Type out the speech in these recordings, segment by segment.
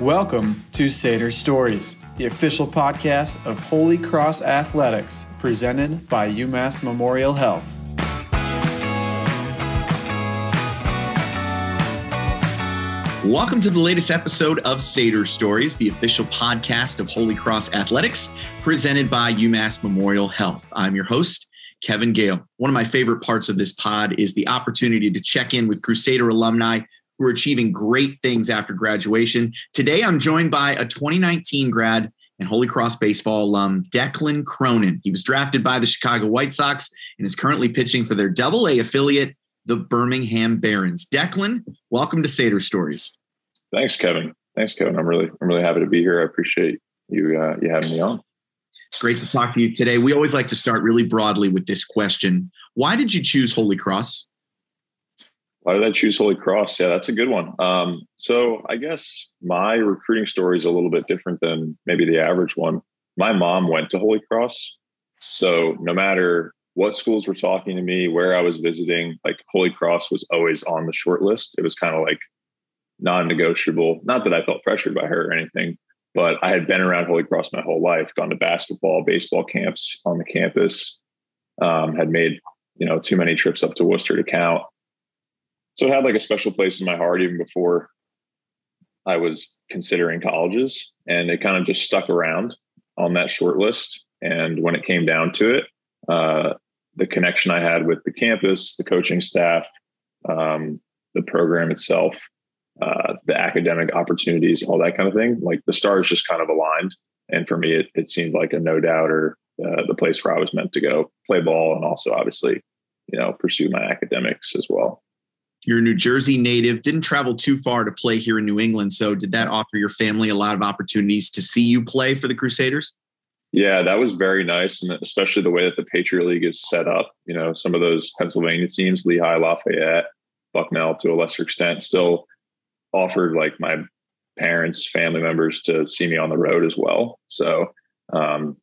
Welcome to Satyr Stories, the official podcast of Holy Cross Athletics, presented by UMass Memorial Health. Welcome to the latest episode of Satyr Stories, the official podcast of Holy Cross Athletics, presented by UMass Memorial Health. I'm your host, Kevin Gale. One of my favorite parts of this pod is the opportunity to check in with Crusader alumni who are achieving great things after graduation. Today, I'm joined by a 2019 grad and Holy Cross baseball alum, Declan Cronin. He was drafted by the Chicago White Sox and is currently pitching for their double A affiliate, the Birmingham Barons. Declan, welcome to Satyr Stories. Thanks, Kevin. Thanks, Kevin. I'm really, I'm really happy to be here. I appreciate you, uh, you having me on. Great to talk to you today. We always like to start really broadly with this question. Why did you choose Holy Cross? Why did I choose Holy Cross? Yeah, that's a good one. Um, so I guess my recruiting story is a little bit different than maybe the average one. My mom went to Holy Cross. So no matter what schools were talking to me, where I was visiting, like Holy Cross was always on the short list. It was kind of like non-negotiable. Not that I felt pressured by her or anything, but I had been around Holy Cross my whole life, gone to basketball, baseball camps on the campus, um, had made, you know, too many trips up to Worcester to count so it had like a special place in my heart even before I was considering colleges, and it kind of just stuck around on that short list. And when it came down to it, uh, the connection I had with the campus, the coaching staff, um, the program itself, uh, the academic opportunities, all that kind of thing, like the stars just kind of aligned. And for me, it, it seemed like a no doubter, uh, the place where I was meant to go play ball and also obviously, you know, pursue my academics as well. You're a New Jersey native, didn't travel too far to play here in New England. So, did that offer your family a lot of opportunities to see you play for the Crusaders? Yeah, that was very nice. And especially the way that the Patriot League is set up. You know, some of those Pennsylvania teams, Lehigh, Lafayette, Bucknell to a lesser extent, still offered like my parents, family members to see me on the road as well. So, um,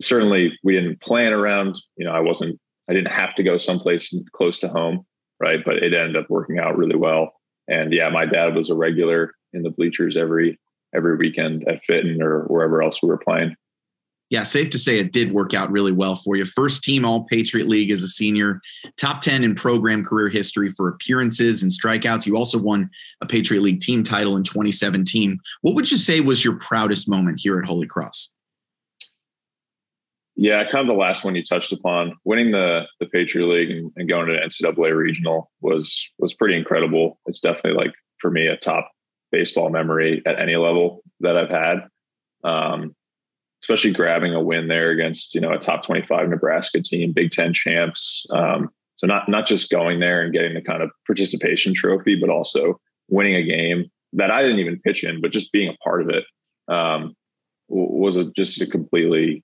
certainly we didn't plan around, you know, I wasn't, I didn't have to go someplace close to home right? But it ended up working out really well. And yeah, my dad was a regular in the bleachers every every weekend at Fitton or wherever else we were playing. Yeah, safe to say it did work out really well for you. First team All Patriot League as a senior, top 10 in program career history for appearances and strikeouts. You also won a Patriot League team title in 2017. What would you say was your proudest moment here at Holy Cross? Yeah, kind of the last one you touched upon. Winning the the Patriot League and, and going to NCAA regional was was pretty incredible. It's definitely like for me a top baseball memory at any level that I've had. Um, especially grabbing a win there against you know a top 25 Nebraska team, Big Ten champs. Um, so not not just going there and getting the kind of participation trophy, but also winning a game that I didn't even pitch in, but just being a part of it um, was a, just a completely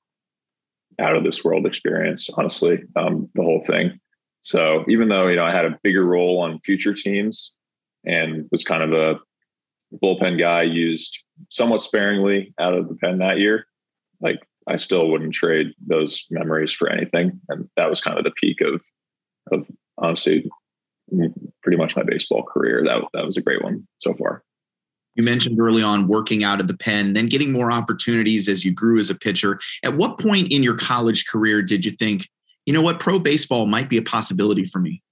out of this world experience, honestly, um, the whole thing. So even though, you know, I had a bigger role on future teams and was kind of a bullpen guy used somewhat sparingly out of the pen that year, like I still wouldn't trade those memories for anything. And that was kind of the peak of, of honestly, pretty much my baseball career. That, that was a great one so far. You mentioned early on working out of the pen, then getting more opportunities as you grew as a pitcher. At what point in your college career did you think, you know what, pro baseball might be a possibility for me?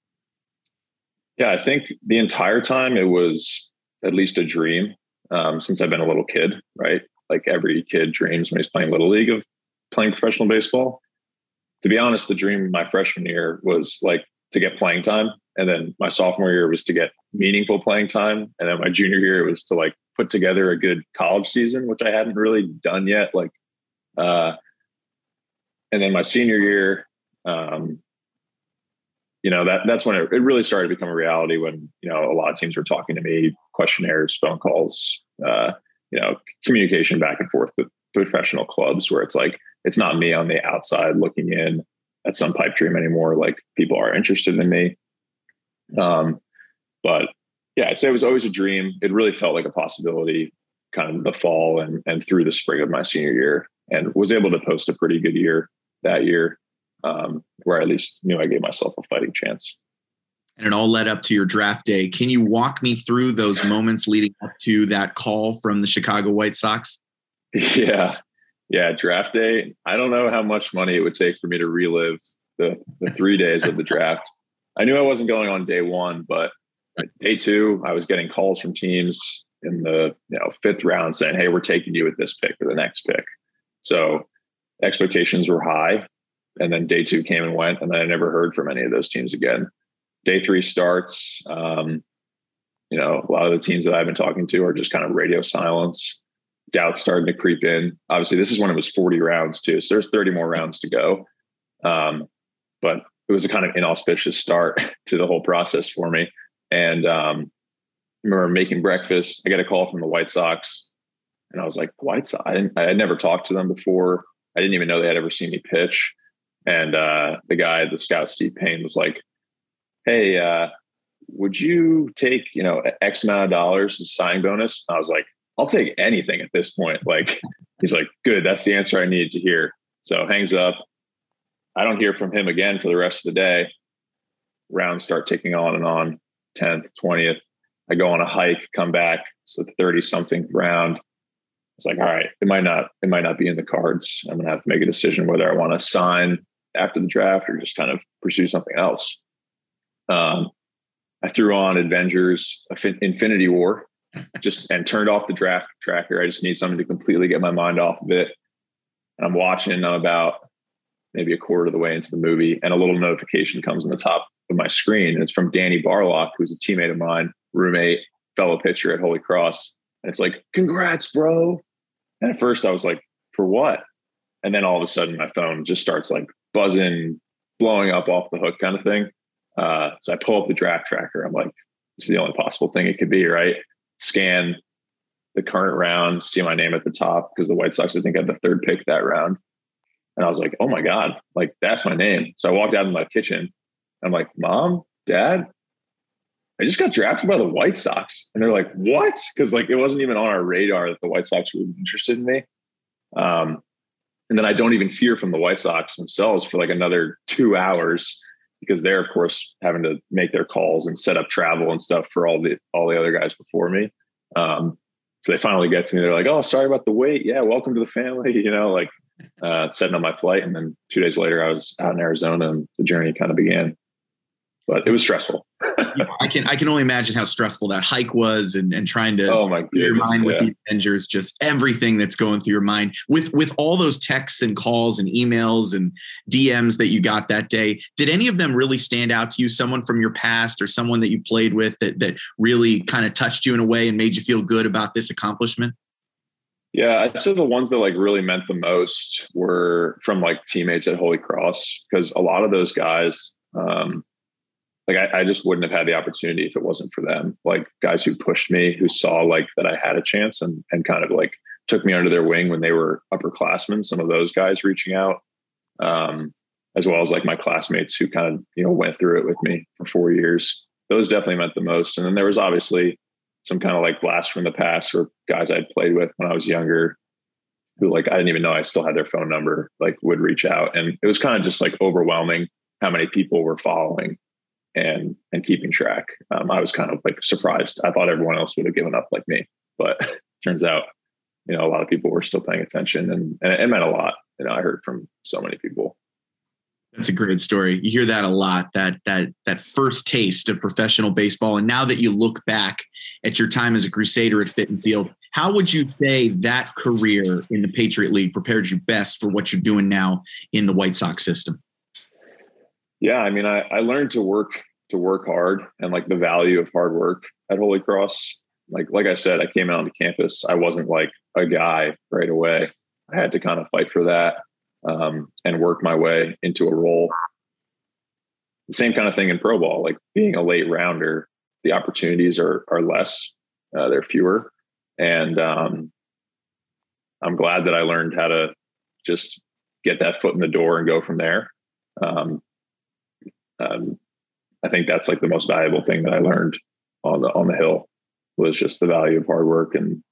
Yeah, I think the entire time it was at least a dream um, since I've been a little kid, right? Like every kid dreams when he's playing little league of playing professional baseball. To be honest, the dream my freshman year was like to get playing time and then my sophomore year was to get meaningful playing time. And then my junior year it was to like put together a good college season, which I hadn't really done yet. Like, uh, and then my senior year, um, you know, that that's when it, it really started to become a reality when, you know, a lot of teams were talking to me, questionnaires, phone calls, uh, you know, communication back and forth with professional clubs where it's like, it's not me on the outside looking in at some pipe dream anymore. Like people are interested in me. Um, but yeah, I'd say it was always a dream. It really felt like a possibility kind of the fall and, and through the spring of my senior year and was able to post a pretty good year that year um, where I at least knew I gave myself a fighting chance. and it all led up to your draft day. Can you walk me through those moments leading up to that call from the Chicago White Sox? Yeah. Yeah. Draft day. I don't know how much money it would take for me to relive the, the three days of the draft. I knew I wasn't going on day one, but day two, I was getting calls from teams in the you know fifth round saying, "Hey, we're taking you with this pick or the next pick." So expectations were high, and then day two came and went, and then I never heard from any of those teams again. Day three starts. Um, you know, a lot of the teams that I've been talking to are just kind of radio silence. Doubts starting to creep in. Obviously, this is when it was 40 rounds too, so there's 30 more rounds to go. Um, but it was a kind of inauspicious start to the whole process for me. And um, I remember making breakfast. I got a call from the White Sox, and I was like, "White Sox." I, didn't, I had never talked to them before. I didn't even know they had ever seen me pitch. And uh, the guy, the scout Steve Payne, was like, "Hey, uh, would you take you know X amount of dollars as signing bonus?" I was like, "I'll take anything at this point." Like, he's like, "Good, that's the answer I needed to hear." So hangs up. I don't hear from him again for the rest of the day. Rounds start ticking on and on. 10th, 20th. I go on a hike, come back. It's the 30 something round. It's like, all right, it might not, it might not be in the cards. I'm gonna have to make a decision whether I want to sign after the draft or just kind of pursue something else. Um, I threw on Avengers Infinity War, just and turned off the draft tracker. I just need something to completely get my mind off of it. And I'm watching. I'm about maybe a quarter of the way into the movie, and a little notification comes on the top of my screen. And it's from Danny Barlock, who's a teammate of mine, roommate, fellow pitcher at Holy Cross. And it's like, congrats, bro. And at first I was like, for what? And then all of a sudden my phone just starts like buzzing, blowing up off the hook kind of thing. Uh, so I pull up the draft tracker. I'm like, this is the only possible thing it could be, right? Scan the current round, see my name at the top because the White Sox, I think, had the third pick that round. And I was like, oh my God, like that's my name. So I walked out of my kitchen I'm like, Mom, Dad, I just got drafted by the White Sox. And they're like, What? Because like it wasn't even on our radar that the White Sox were interested in me. Um, and then I don't even hear from the White Sox themselves for like another two hours because they're of course having to make their calls and set up travel and stuff for all the all the other guys before me. Um, so they finally get to me. They're like, "Oh, sorry about the wait. Yeah, welcome to the family." You know, like uh, setting up my flight, and then two days later, I was out in Arizona, and the journey kind of began but it was stressful. I can I can only imagine how stressful that hike was, and, and trying to oh my your mind yeah. with the Avengers, just everything that's going through your mind with with all those texts and calls and emails and DMs that you got that day. Did any of them really stand out to you? Someone from your past or someone that you played with that that really kind of touched you in a way and made you feel good about this accomplishment? Yeah, I'd say the ones that like really meant the most were from like teammates at Holy Cross because a lot of those guys. Um, like I, I, just wouldn't have had the opportunity if it wasn't for them. Like guys who pushed me, who saw like that I had a chance and and kind of like took me under their wing when they were upperclassmen. Some of those guys reaching out, um, as well as like my classmates who kind of you know went through it with me for four years. Those definitely meant the most. And then there was obviously some kind of like blast from the past or guys I'd played with when I was younger who like I didn't even know I still had their phone number, like would reach out. And it was kind of just like overwhelming how many people were following and and keeping track. Um, I was kind of like surprised. I thought everyone else would have given up like me, but turns out, you know, a lot of people were still paying attention, and, and it meant a lot. You know, I heard from so many people. That's a great story. You hear that a lot. That that that first taste of professional baseball, and now that you look back at your time as a Crusader at Fitton Field, how would you say that career in the Patriot League prepared you best for what you're doing now in the White Sox system? Yeah, I mean, I, I learned to work to work hard and like the value of hard work at Holy Cross. Like like I said, I came out onto campus. I wasn't like a guy right away. I had to kind of fight for that um, and work my way into a role. The same kind of thing in pro ball, like being a late rounder, the opportunities are are less, uh, they're fewer, and um, I'm glad that I learned how to just get that foot in the door and go from there. Um, um, I think that's like the most valuable thing that I learned on the on the hill was just the value of hard work and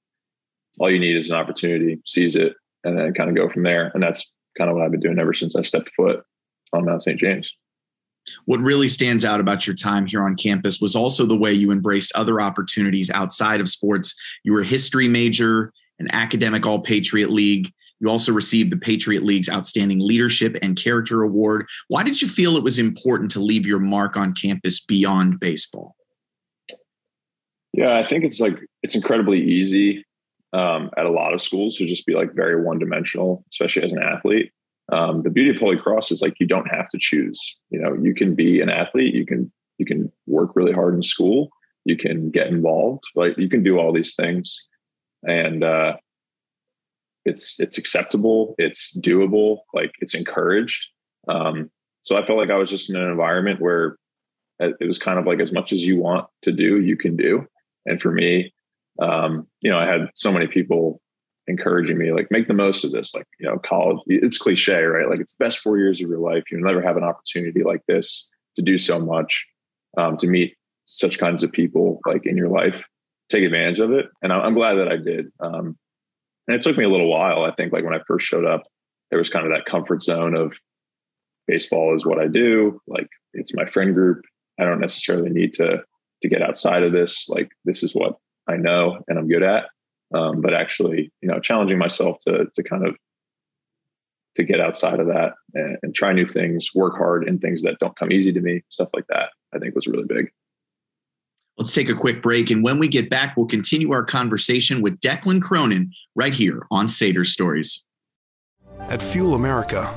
all you need is an opportunity, seize it, and then kind of go from there. And that's kind of what I've been doing ever since I stepped foot on Mount St. James. What really stands out about your time here on campus was also the way you embraced other opportunities outside of sports. You were a history major, an academic All Patriot League. You also received the Patriot League's Outstanding Leadership and Character Award. Why did you feel it was important to leave your mark on campus beyond baseball? Yeah, I think it's like it's incredibly easy um, at a lot of schools to just be like very one dimensional, especially as an athlete. Um, the beauty of Holy Cross is like you don't have to choose. You know, you can be an athlete. You can you can work really hard in school. You can get involved. Like you can do all these things, and uh, it's it's acceptable. It's doable. Like it's encouraged. Um, so I felt like I was just in an environment where it was kind of like as much as you want to do, you can do. And for me, um, you know, I had so many people encouraging me, like, make the most of this. Like, you know, college, it's cliche, right? Like, it's the best four years of your life. You'll never have an opportunity like this to do so much, um, to meet such kinds of people like in your life. Take advantage of it. And I'm glad that I did. Um, and it took me a little while. I think, like, when I first showed up, there was kind of that comfort zone of baseball is what I do. Like, it's my friend group. I don't necessarily need to to get outside of this. Like, this is what I know and I'm good at. Um, but actually, you know, challenging myself to to kind of to get outside of that and, and try new things, work hard in things that don't come easy to me, stuff like that. I think was really big. Let's take a quick break. And when we get back, we'll continue our conversation with Declan Cronin right here on Satyr Stories. At Fuel America,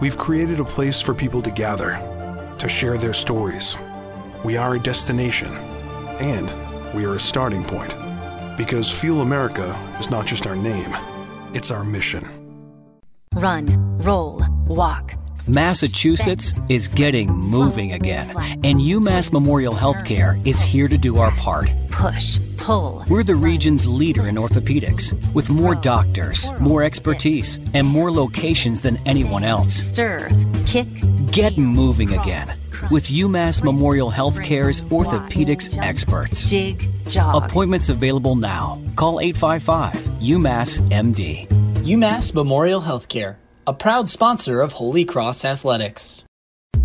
we've created a place for people to gather, to share their stories. We are a destination and we are a starting point. Because Fuel America is not just our name, it's our mission. Run, roll, walk. Massachusetts is getting moving again, and UMass Memorial Healthcare is here to do our part. Push, pull. We're the region's leader in orthopedics, with more doctors, more expertise, and more locations than anyone else. Stir, kick, Get moving again with UMass Memorial Healthcare's orthopedics experts. jig, jog. Appointments available now. Call 855 UMass MD. UMass Memorial Healthcare, a proud sponsor of Holy Cross Athletics.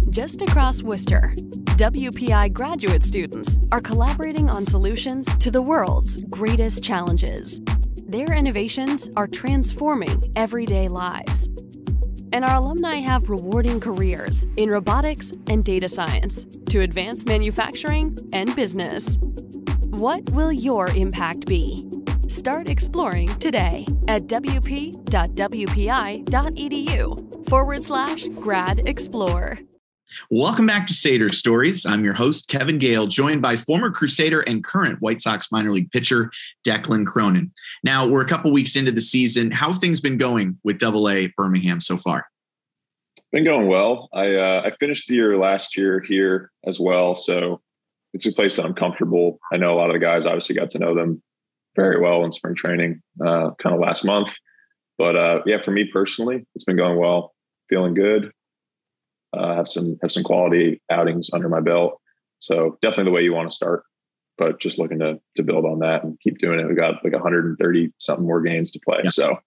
Just across Worcester, WPI graduate students are collaborating on solutions to the world's greatest challenges. Their innovations are transforming everyday lives. And our alumni have rewarding careers in robotics and data science to advance manufacturing and business. What will your impact be? Start exploring today at wp.wpi.edu forward slash grad explore. Welcome back to Satyr Stories. I'm your host, Kevin Gale, joined by former Crusader and current White Sox minor league pitcher, Declan Cronin. Now, we're a couple weeks into the season. How things been going with Double A Birmingham so far? Been going well. I uh, I finished the year last year here as well, so it's a place that I'm comfortable. I know a lot of the guys. Obviously, got to know them very well in spring training, uh, kind of last month. But uh, yeah, for me personally, it's been going well. Feeling good. Uh, have some have some quality outings under my belt. So definitely the way you want to start. But just looking to to build on that and keep doing it. We got like 130 something more games to play. So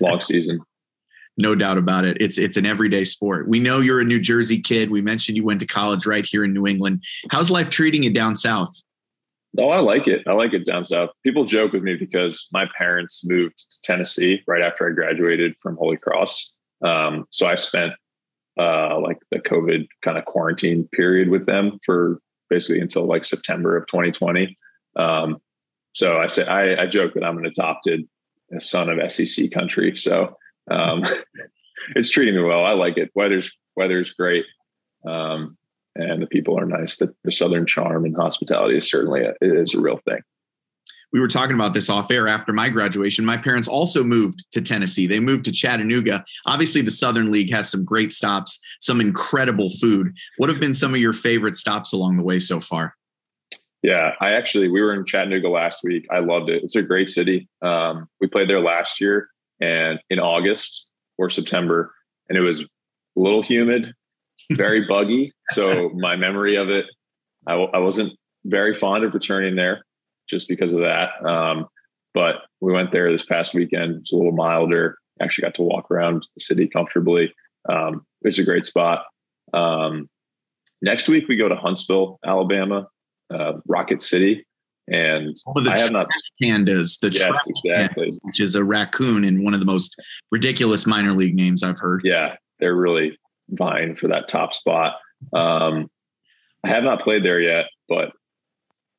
long season. No doubt about it. It's it's an everyday sport. We know you're a New Jersey kid. We mentioned you went to college right here in New England. How's life treating you down south? Oh, I like it. I like it down south. People joke with me because my parents moved to Tennessee right after I graduated from Holy Cross. Um, so I spent uh, like the COVID kind of quarantine period with them for basically until like September of 2020. Um, so I say I, I joke that I'm an adopted son of SEC country. So um, it's treating me well. I like it. Weather's weather's great, um, and the people are nice. The, the Southern charm and hospitality is certainly a, is a real thing. We were talking about this off air after my graduation. My parents also moved to Tennessee. They moved to Chattanooga. Obviously, the Southern League has some great stops, some incredible food. What have been some of your favorite stops along the way so far? Yeah, I actually we were in Chattanooga last week. I loved it. It's a great city. Um, we played there last year, and in August or September, and it was a little humid, very buggy. So my memory of it, I w- I wasn't very fond of returning there just because of that. Um, but we went there this past weekend. It's a little milder. Actually, got to walk around the city comfortably. Um, it's a great spot. Um, next week we go to Huntsville, Alabama, uh, Rocket City, and the I have not. pandas, the Yes, exactly. pandas, which is a raccoon in one of the most ridiculous minor league names I've heard. Yeah, they're really vying for that top spot. Um, I have not played there yet, but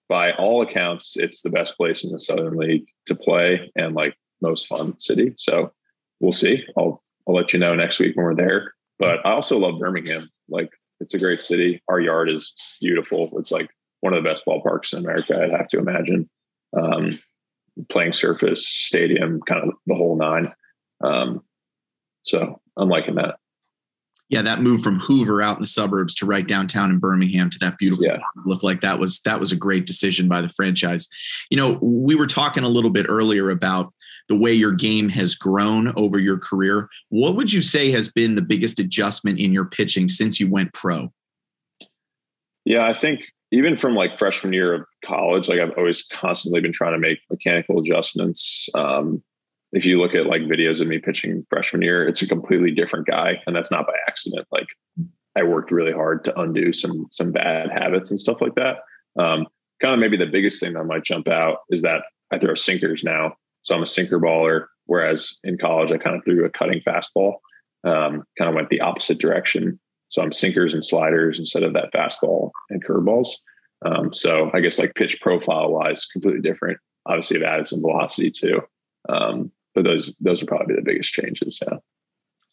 by all accounts, it's the best place in the Southern League to play and like most fun city. So we'll see. I'll I'll let you know next week when we're there. But I also love Birmingham. Like it's a great city. Our yard is beautiful. It's like one of the best ballparks in America. I'd have to imagine. Um, playing surface, stadium, kind of the whole nine. Um, so I'm liking that. Yeah, that move from Hoover out in the suburbs to right downtown in Birmingham to that beautiful Yeah. looked like that was that was a great decision by the franchise. You know, we were talking a little bit earlier about the way your game has grown over your career. What would you say has been the biggest adjustment in your pitching since you went pro? Yeah, I think even from like freshman year of college, like I've always constantly been trying to make mechanical adjustments. Um, if you look at like videos of me pitching freshman year, it's a completely different guy, and that's not by accident. Like I worked really hard to undo some some bad habits and stuff like that. Um, kind of maybe the biggest thing that might jump out is that I throw sinkers now, so I'm a sinker baller. Whereas in college, I kind of threw a cutting fastball. Um, kind of went the opposite direction. So I'm sinkers and sliders instead of that fastball and curveballs. Um, so I guess like pitch profile wise, completely different. Obviously, I've added some velocity too. Um, but those those are probably the biggest changes. Yeah.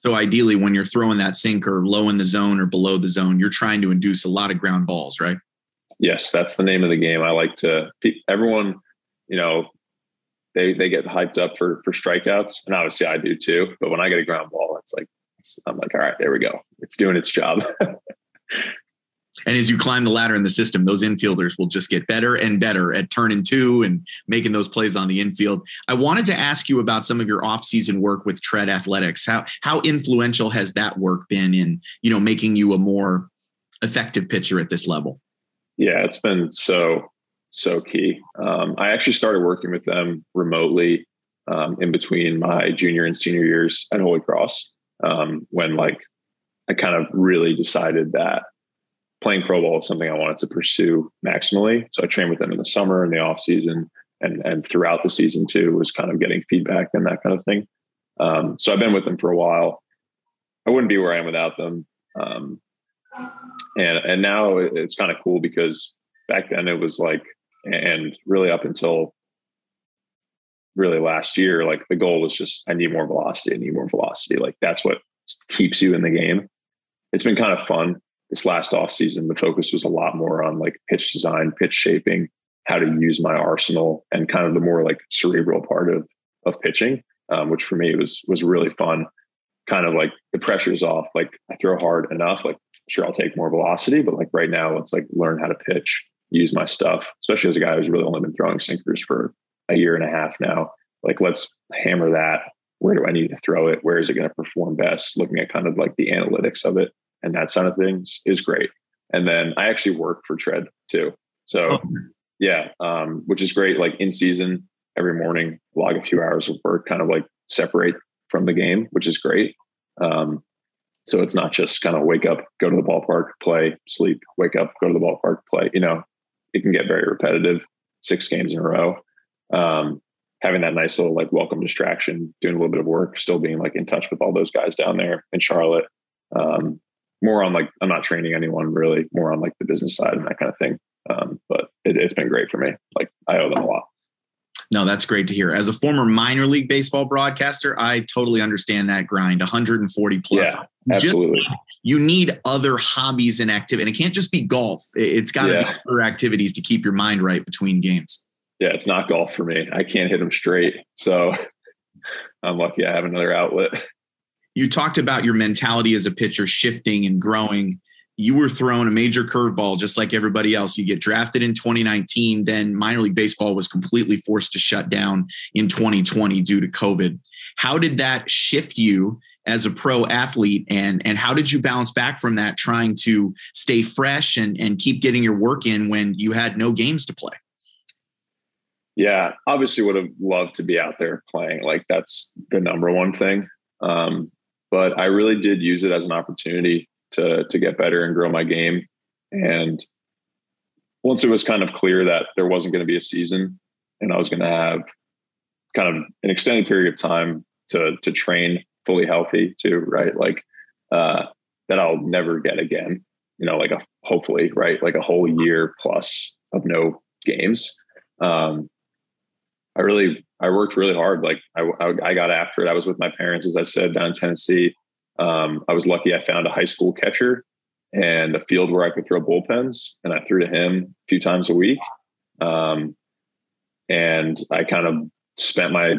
So ideally, when you're throwing that sinker low in the zone or below the zone, you're trying to induce a lot of ground balls, right? Yes, that's the name of the game. I like to everyone, you know, they they get hyped up for for strikeouts, and obviously I do too. But when I get a ground ball, it's like it's, I'm like, all right, there we go. It's doing its job. And as you climb the ladder in the system, those infielders will just get better and better at turning two and making those plays on the infield. I wanted to ask you about some of your off-season work with Tread Athletics. How how influential has that work been in you know making you a more effective pitcher at this level? Yeah, it's been so so key. Um, I actually started working with them remotely um, in between my junior and senior years at Holy Cross um, when like I kind of really decided that playing pro ball is something I wanted to pursue maximally. So I trained with them in the summer and the off season and and throughout the season too was kind of getting feedback and that kind of thing. Um, so I've been with them for a while. I wouldn't be where I am without them. Um, and and now it's kind of cool because back then it was like and really up until really last year like the goal was just i need more velocity i need more velocity like that's what keeps you in the game it's been kind of fun this last off season the focus was a lot more on like pitch design pitch shaping how to use my arsenal and kind of the more like cerebral part of of pitching um, which for me was was really fun kind of like the pressure's off like i throw hard enough like sure I'll take more velocity, but like right now, let's like learn how to pitch, use my stuff, especially as a guy who's really only been throwing sinkers for a year and a half now. Like, let's hammer that. Where do I need to throw it? Where is it going to perform best? Looking at kind of like the analytics of it and that side of things is great. And then I actually work for Tread too. So, yeah, um, which is great. Like in season, every morning, log a few hours of work, kind of like separate from the game, which is great. Um, so it's not just kind of wake up, go to the ballpark, play, sleep, wake up, go to the ballpark, play. You know, it can get very repetitive, six games in a row. Um, having that nice little like welcome distraction, doing a little bit of work, still being like in touch with all those guys down there in Charlotte. Um, more on like I'm not training anyone really, more on like the business side and that kind of thing. Um, but it, it's been great for me. Like I owe them a lot. No, that's great to hear. As a former minor league baseball broadcaster, I totally understand that grind 140 plus. Yeah, absolutely. Just, you need other hobbies and activity. And it can't just be golf, it's got to Yeah. be other activities to keep your mind right between games. Yeah, it's not golf for me. I can't hit them straight. So I'm lucky I have another outlet. You talked about your mentality as a pitcher shifting and growing. You were thrown a major curveball just like everybody else. You get drafted in 2019, then minor league baseball was completely forced to shut down in 2020 due to COVID. How did that shift you as a pro athlete and and how did you bounce back from that trying to stay fresh and and keep getting your work in when you had no games to play? Yeah, obviously would have loved to be out there playing. Like that's the number one thing. Um, but I really did use it as an opportunity to to get better and grow my game. And once it was kind of clear that there wasn't going to be a season and I was going to have kind of an extended period of time to to train fully healthy too, right? Like uh, that I'll never get again. You know, like a hopefully, right? Like a whole year plus of no games. Um, I really, I worked really hard. Like I, I, I, got after it. I was with my parents, as I said, down in Tennessee. Um, I was lucky. I found a high school catcher and a field where I could throw bullpens, and I threw to him a few times a week. Um, and I kind of spent my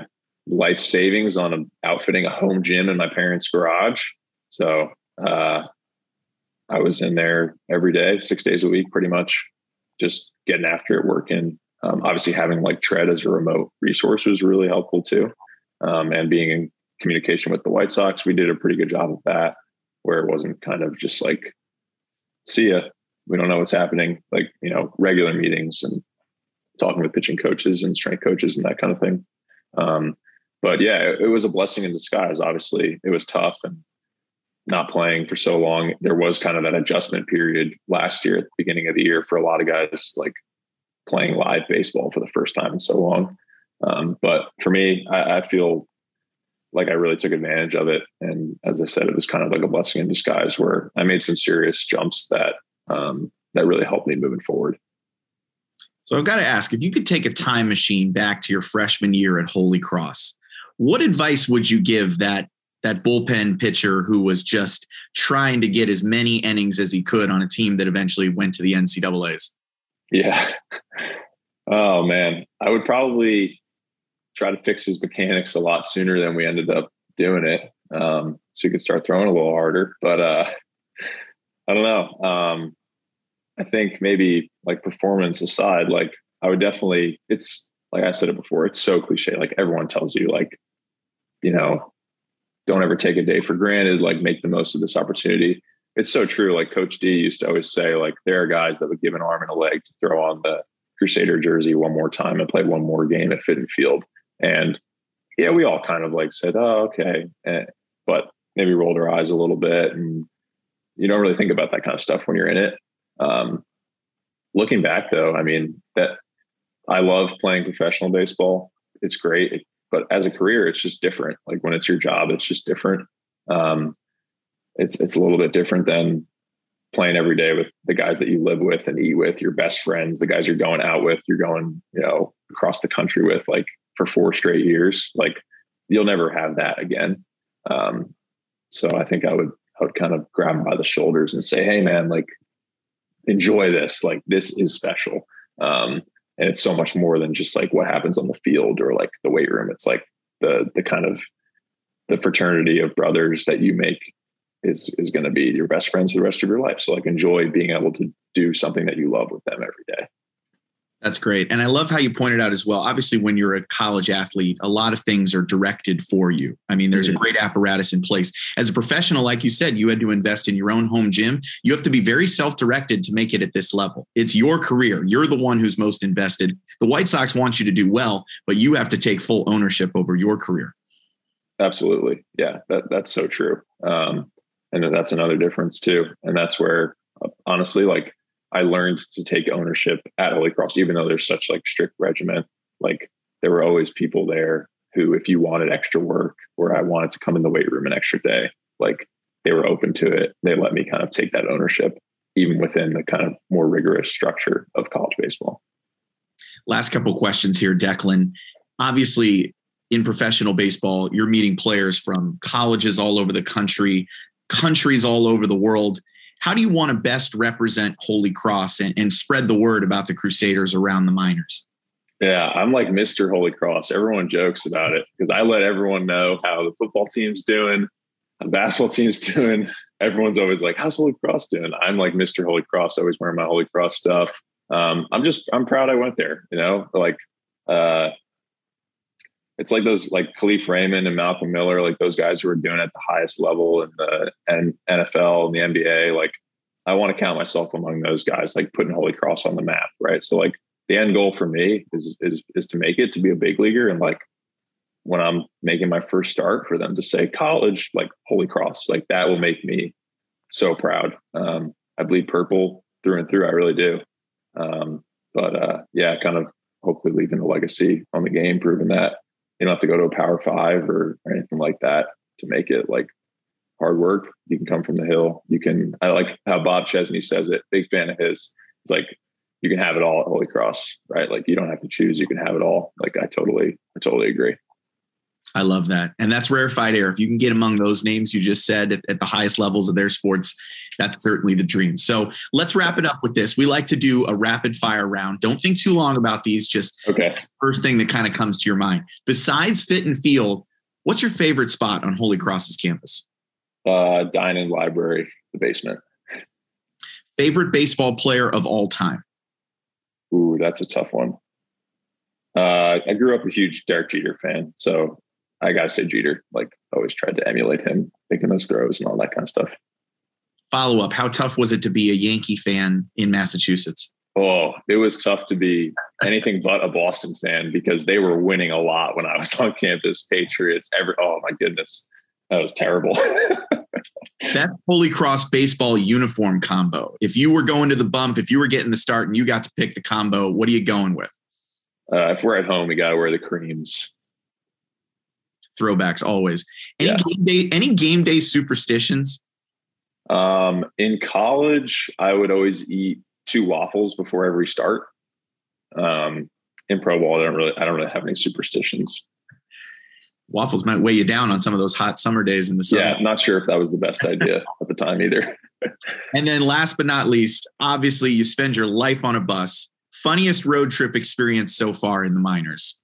life savings on a, outfitting a home gym in my parents' garage. So uh, I was in there every day, six days a week, pretty much, just getting after it, working. Um, obviously, having like Tread as a remote resource was really helpful too, um, and being in communication with the White Sox, we did a pretty good job of that, where it wasn't kind of just like, "See ya, we don't know what's happening." Like you know, regular meetings and talking with pitching coaches and strength coaches and that kind of thing. Um, but yeah, it, it was a blessing in disguise. Obviously, it was tough and not playing for so long. There was kind of that adjustment period last year at the beginning of the year for a lot of guys, like playing live baseball for the first time in so long. Um, but for me, I, I, feel like I really took advantage of it. And as I said, it was kind of like a blessing in disguise where I made some serious jumps that um, that really helped me moving forward. So I've got to ask if you could take a time machine back to your freshman year at Holy Cross, what advice would you give that that bullpen pitcher who was just trying to get as many innings as he could on a team that eventually went to the NCAA's? Yeah. Oh man, I would probably try to fix his mechanics a lot sooner than we ended up doing it, um, so he could start throwing a little harder. But uh, I don't know. Um, I think maybe like performance aside, like I would definitely, it's like I said it before, it's so cliche. Like everyone tells you, like, you know, don't ever take a day for granted, like make the most of this opportunity. It's so true. Like Coach D used to always say, like, there are guys that would give an arm and a leg to throw on the Crusader jersey one more time and play one more game at Fitton Field. And yeah, we all kind of like said, oh, okay. Eh, but maybe rolled our eyes a little bit. And you don't really think about that kind of stuff when you're in it. Um, looking back though, I mean that I love playing professional baseball. It's great, but as a career, it's just different. Like when it's your job, it's just different. Um, it's it's a little bit different than playing every day with the guys that you live with and eat with, your best friends, the guys you're going out with, you're going, you know, across the country with, like for four straight years. Like you'll never have that again. Um, so I think I would I would kind of grab him by the shoulders and say, "Hey, man, like enjoy this. Like this is special. Um, and it's so much more than just like what happens on the field or like the weight room. It's like the the kind of the fraternity of brothers that you make is is going to be your best friends for the rest of your life. So like enjoy being able to do something that you love with them every day. That's great. And I love how you pointed out as well. Obviously, when you're a college athlete, a lot of things are directed for you. I mean, there's a mm-hmm. great apparatus in place. As a professional, like you said, you had to invest in your own home gym. You have to be very self directed to make it at this level. It's your career. You're the one who's most invested. The White Sox want you to do well, but you have to take full ownership over your career. Absolutely. Yeah, that, that's so true. Um, and that's another difference too. And that's where, honestly, like, I learned to take ownership at Holy Cross, even though there's such like strict regiment. Like there were always people there who, if you wanted extra work or I wanted to come in the weight room an extra day, like they were open to it. They let me kind of take that ownership, even within the kind of more rigorous structure of college baseball. Last couple questions here, Declan. Obviously, in professional baseball, you're meeting players from colleges all over the country, countries all over the world how do you want to best represent Holy Cross and, and spread the word about the Crusaders around the minors? Yeah, I'm like Mr. Holy Cross. Everyone jokes about it because I let everyone know how the football team's doing, the basketball team's doing. Everyone's always like, "How's Holy Cross doing?" I'm like Mr. Holy Cross, I always wearing my Holy Cross stuff. Um, I'm just, I'm proud I went there. You know, like uh, it's like those like Kalif Raymond and Malcolm Miller, like those guys who are doing it at the highest level in the and NFL and the NBA. Like I want to count myself among those guys, like putting Holy Cross on the map, right? So like the end goal for me is is is to make it to be a big leaguer and like when I'm making my first start for them to say college, like Holy Cross, like that will make me so proud. Um, I bleed purple through and through. I really do. Um, but uh, yeah, kind of hopefully leaving a legacy on the game, proving that you don't have to go to a Power Five or, or anything like that to make it. Like hard work, you can come from the hill. You can. I like how Bob Chesney says it. Big fan of his. It's like you can have it all at Holy Cross, right? Like you don't have to choose. You can have it all. Like I totally, I totally agree. I love that. And that's rarefied air. If you can get among those names you just said at, at, the highest levels of their sports, that's certainly the dream. So let's wrap it up with this. We like to do a rapid fire round. Don't think too long about these. Just okay. first thing that kind of comes to your mind. Besides Fitton Field, what's your favorite spot on Holy Cross's campus? Uh, dining library, the basement. Favorite baseball player of all time? Ooh, that's a tough one. Uh, I grew up a huge Derek Jeter fan, so I gotta say Jeter. Like, always tried to emulate him, making those throws and all that kind of stuff. Follow up: How tough was it to be a Yankee fan in Massachusetts? Oh, it was tough to be anything but a Boston fan because they were winning a lot when I was on campus. Patriots, every oh my goodness, that was terrible. That's Holy Cross baseball uniform combo. If you were going to the bump, if you were getting the start and you got to pick the combo, what are you going with? Uh, if we're at home, we got to wear the creams. Throwbacks always. Any yeah. game day? Any game day superstitions? Um, in college, I would always eat two waffles before every start. Um, in pro ball, I don't really, I don't really have any superstitions waffles might weigh you down on some of those hot summer days in the sun. Yeah, not sure if that was the best idea at the time either. and then last but not least, obviously you spend your life on a bus. Funniest road trip experience so far in the minors?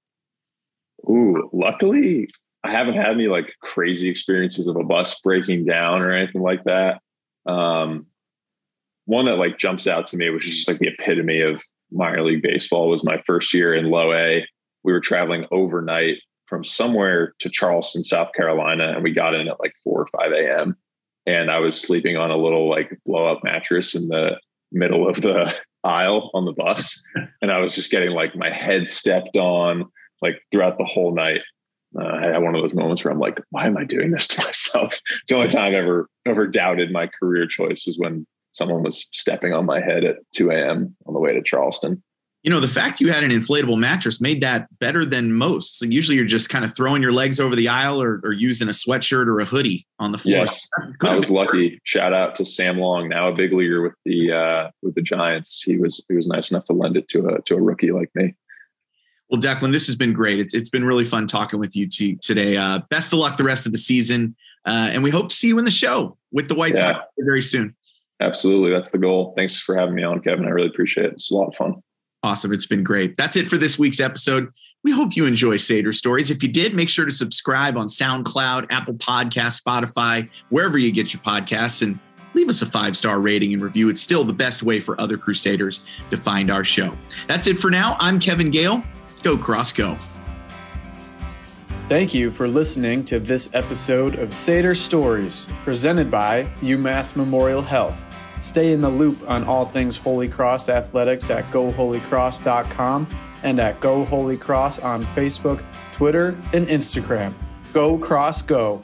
Ooh, luckily I haven't had any like crazy experiences of a bus breaking down or anything like that. Um, one that like jumps out to me, which is just like the epitome of minor league baseball, was my first year in low A. We were traveling overnight from somewhere to Charleston, South Carolina, and we got in at like four or five a.m. And I was sleeping on a little like blow up mattress in the middle of the aisle on the bus, and I was just getting like my head stepped on like throughout the whole night. Uh, I had one of those moments where I'm like, why am I doing this to myself? the only time I ever ever doubted my career choice was when someone was stepping on my head at 2 a.m. on the way to Charleston you know, the fact you had an inflatable mattress made that better than most. So usually you're just kind of throwing your legs over the aisle or, or using a sweatshirt or a hoodie on the floor. Yes, I was lucky. Shout out to Sam Long, now a big leaguer with the uh, with the Giants. He was he was nice enough to lend it to a to a rookie like me. Well, Declan, this has been great. It's it's been really fun talking with you t- today. Uh, best of luck the rest of the season, uh, and we hope to see you in the show with the White yeah. Sox very soon. Absolutely, that's the goal. Thanks for having me on, Kevin. I really appreciate it. It's a lot of fun. Awesome. It's been great. That's it for this week's episode. We hope you enjoy Satyr Stories. If you did, make sure to subscribe on SoundCloud, Apple Podcast, Spotify, wherever you get your podcasts, and leave us a five star rating and review. It's still the best way for other Crusaders to find our show. That's it for now. I'm Kevin Gale. Go Cross Go. Thank you for listening to this episode of Satyr Stories, presented by UMass Memorial Health. Stay in the loop on all things Holy Cross athletics at goholycross.com and at Go Holy Cross on Facebook, Twitter, and Instagram. Go Cross Go.